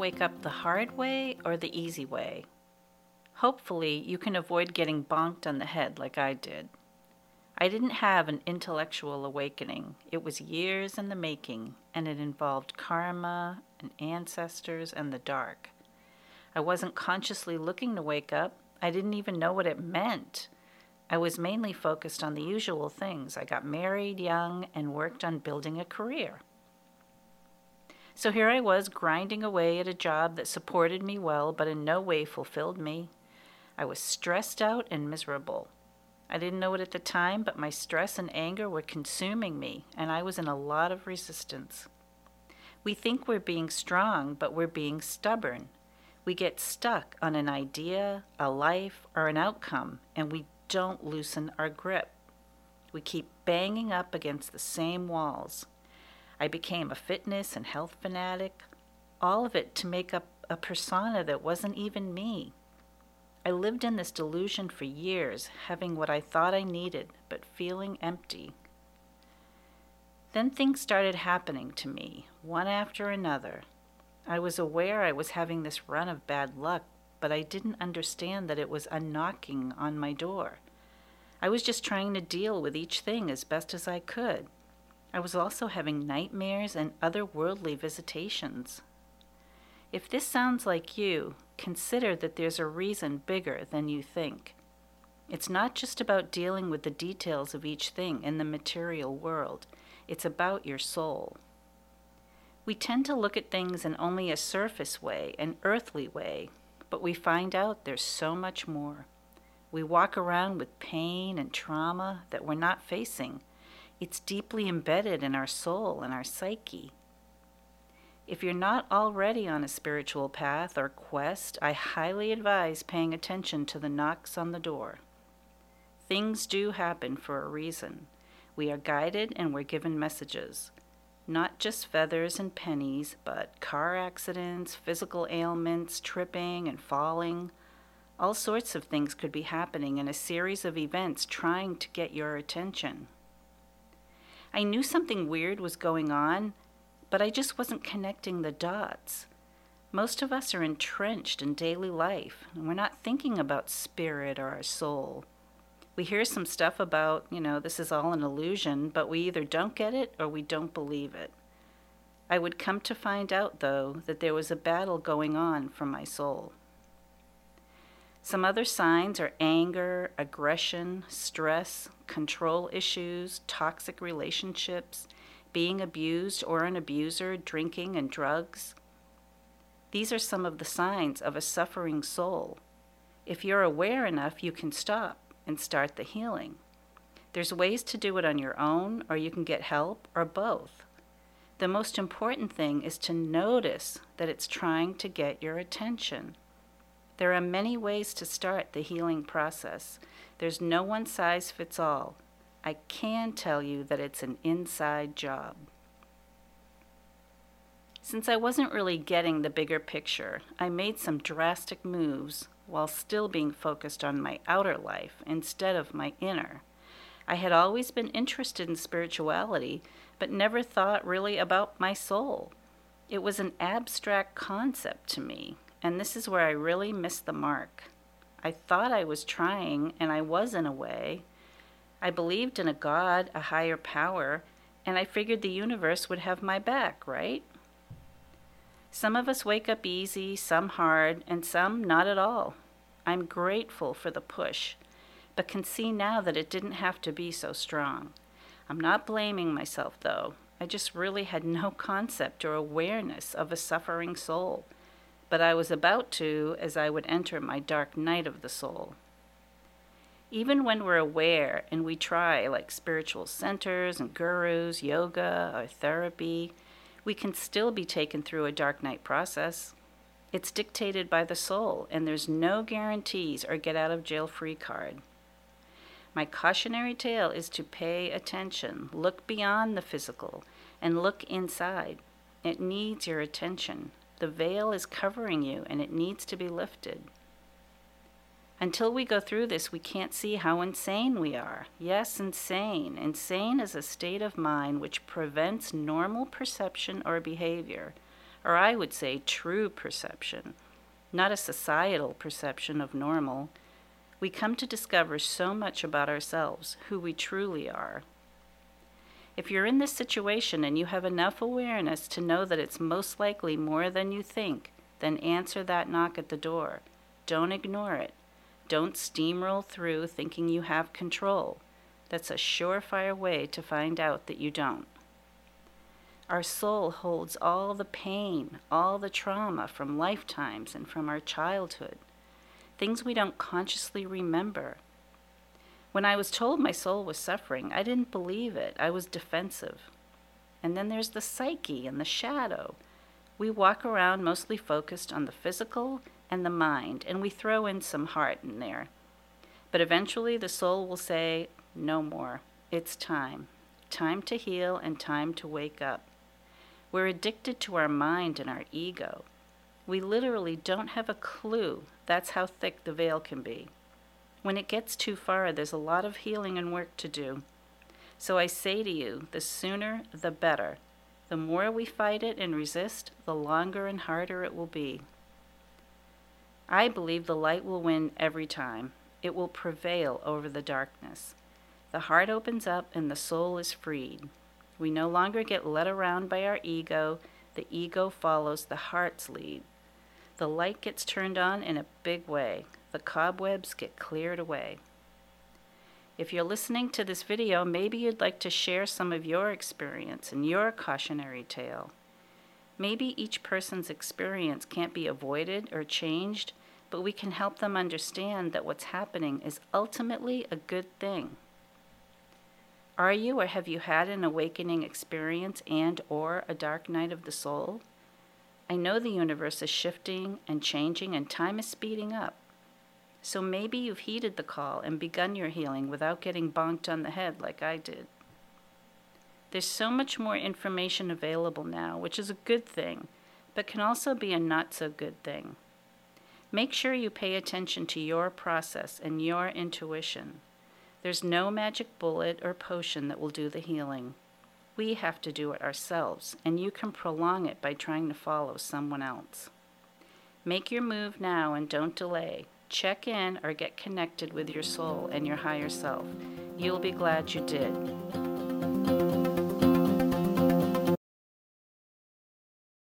wake up the hard way or the easy way? Hopefully, you can avoid getting bonked on the head like I did. I didn't have an intellectual awakening. It was years in the making, and it involved karma and ancestors and the dark. I wasn't consciously looking to wake up. I didn't even know what it meant. I was mainly focused on the usual things. I got married young and worked on building a career. So here I was grinding away at a job that supported me well, but in no way fulfilled me. I was stressed out and miserable. I didn't know it at the time, but my stress and anger were consuming me, and I was in a lot of resistance. We think we're being strong, but we're being stubborn. We get stuck on an idea, a life, or an outcome, and we don't loosen our grip. We keep banging up against the same walls. I became a fitness and health fanatic, all of it to make up a persona that wasn't even me. I lived in this delusion for years, having what I thought I needed, but feeling empty. Then things started happening to me, one after another. I was aware I was having this run of bad luck, but I didn't understand that it was a knocking on my door. I was just trying to deal with each thing as best as I could. I was also having nightmares and otherworldly visitations. If this sounds like you, consider that there's a reason bigger than you think. It's not just about dealing with the details of each thing in the material world, it's about your soul. We tend to look at things in only a surface way, an earthly way, but we find out there's so much more. We walk around with pain and trauma that we're not facing it's deeply embedded in our soul and our psyche. If you're not already on a spiritual path or quest, I highly advise paying attention to the knocks on the door. Things do happen for a reason. We are guided and we're given messages. Not just feathers and pennies, but car accidents, physical ailments, tripping and falling. All sorts of things could be happening in a series of events trying to get your attention. I knew something weird was going on, but I just wasn't connecting the dots. Most of us are entrenched in daily life, and we're not thinking about spirit or our soul. We hear some stuff about, you know, this is all an illusion, but we either don't get it or we don't believe it. I would come to find out, though, that there was a battle going on for my soul. Some other signs are anger, aggression, stress, control issues, toxic relationships, being abused or an abuser, drinking and drugs. These are some of the signs of a suffering soul. If you're aware enough, you can stop and start the healing. There's ways to do it on your own, or you can get help, or both. The most important thing is to notice that it's trying to get your attention. There are many ways to start the healing process. There's no one size fits all. I can tell you that it's an inside job. Since I wasn't really getting the bigger picture, I made some drastic moves while still being focused on my outer life instead of my inner. I had always been interested in spirituality, but never thought really about my soul. It was an abstract concept to me, and this is where I really missed the mark. I thought I was trying, and I was in a way. I believed in a God, a higher power, and I figured the universe would have my back, right? Some of us wake up easy, some hard, and some not at all. I'm grateful for the push, but can see now that it didn't have to be so strong. I'm not blaming myself, though. I just really had no concept or awareness of a suffering soul but I was about to as I would enter my dark night of the soul. Even when we're aware and we try, like spiritual centers and gurus, yoga, or therapy, we can still be taken through a dark night process. It's dictated by the soul, and there's no guarantees or get out of jail free card. My cautionary tale is to pay attention, look beyond the physical, and look inside. It needs your attention. The veil is covering you and it needs to be lifted. Until we go through this, we can't see how insane we are. Yes, insane. Insane is a state of mind which prevents normal perception or behavior. or I would say true perception, not a societal perception of normal, we come to discover so much about ourselves, who we truly are. If you're in this situation and you have enough awareness to know that it's most likely more than you think, then answer that knock at the door. Don't ignore it. Don't steamroll through thinking you have control. That's a surefire way to find out that you don't. Our soul holds all the pain, all the trauma from lifetimes and from our childhood, things we don't consciously remember. When I was told my soul was suffering, I didn't believe it. I was defensive. And then there's the psyche and the shadow. We walk around mostly focused on the physical and the mind, and we throw in some heart in there. But eventually the soul will say, No more. It's time. Time to heal and time to wake up. We're addicted to our mind and our ego. We literally don't have a clue. That's how thick the veil can be. When it gets too far, there's a lot of healing and work to do. So I say to you, the sooner the better. The more we fight it and resist, the longer and harder it will be. I believe the light will win every time. It will prevail over the darkness. The heart opens up and the soul is freed. We no longer get led around by our ego. The ego follows the heart's lead. The light gets turned on in a big way. The cobwebs get cleared away. If you're listening to this video, maybe you'd like to share some of your experience and your cautionary tale. Maybe each person's experience can't be avoided or changed, but we can help them understand that what's happening is ultimately a good thing. Are you or have you had an awakening experience and or a dark night of the soul? I know the universe is shifting and changing and time is speeding up. So maybe you've heeded the call and begun your healing without getting bonked on the head like I did. There's so much more information available now, which is a good thing, but can also be a not so good thing. Make sure you pay attention to your process and your intuition. There's no magic bullet or potion that will do the healing. We have to do it ourselves, and you can prolong it by trying to follow someone else. Make your move now and don't delay. Check in or get connected with your soul and your higher self. You'll be glad you did.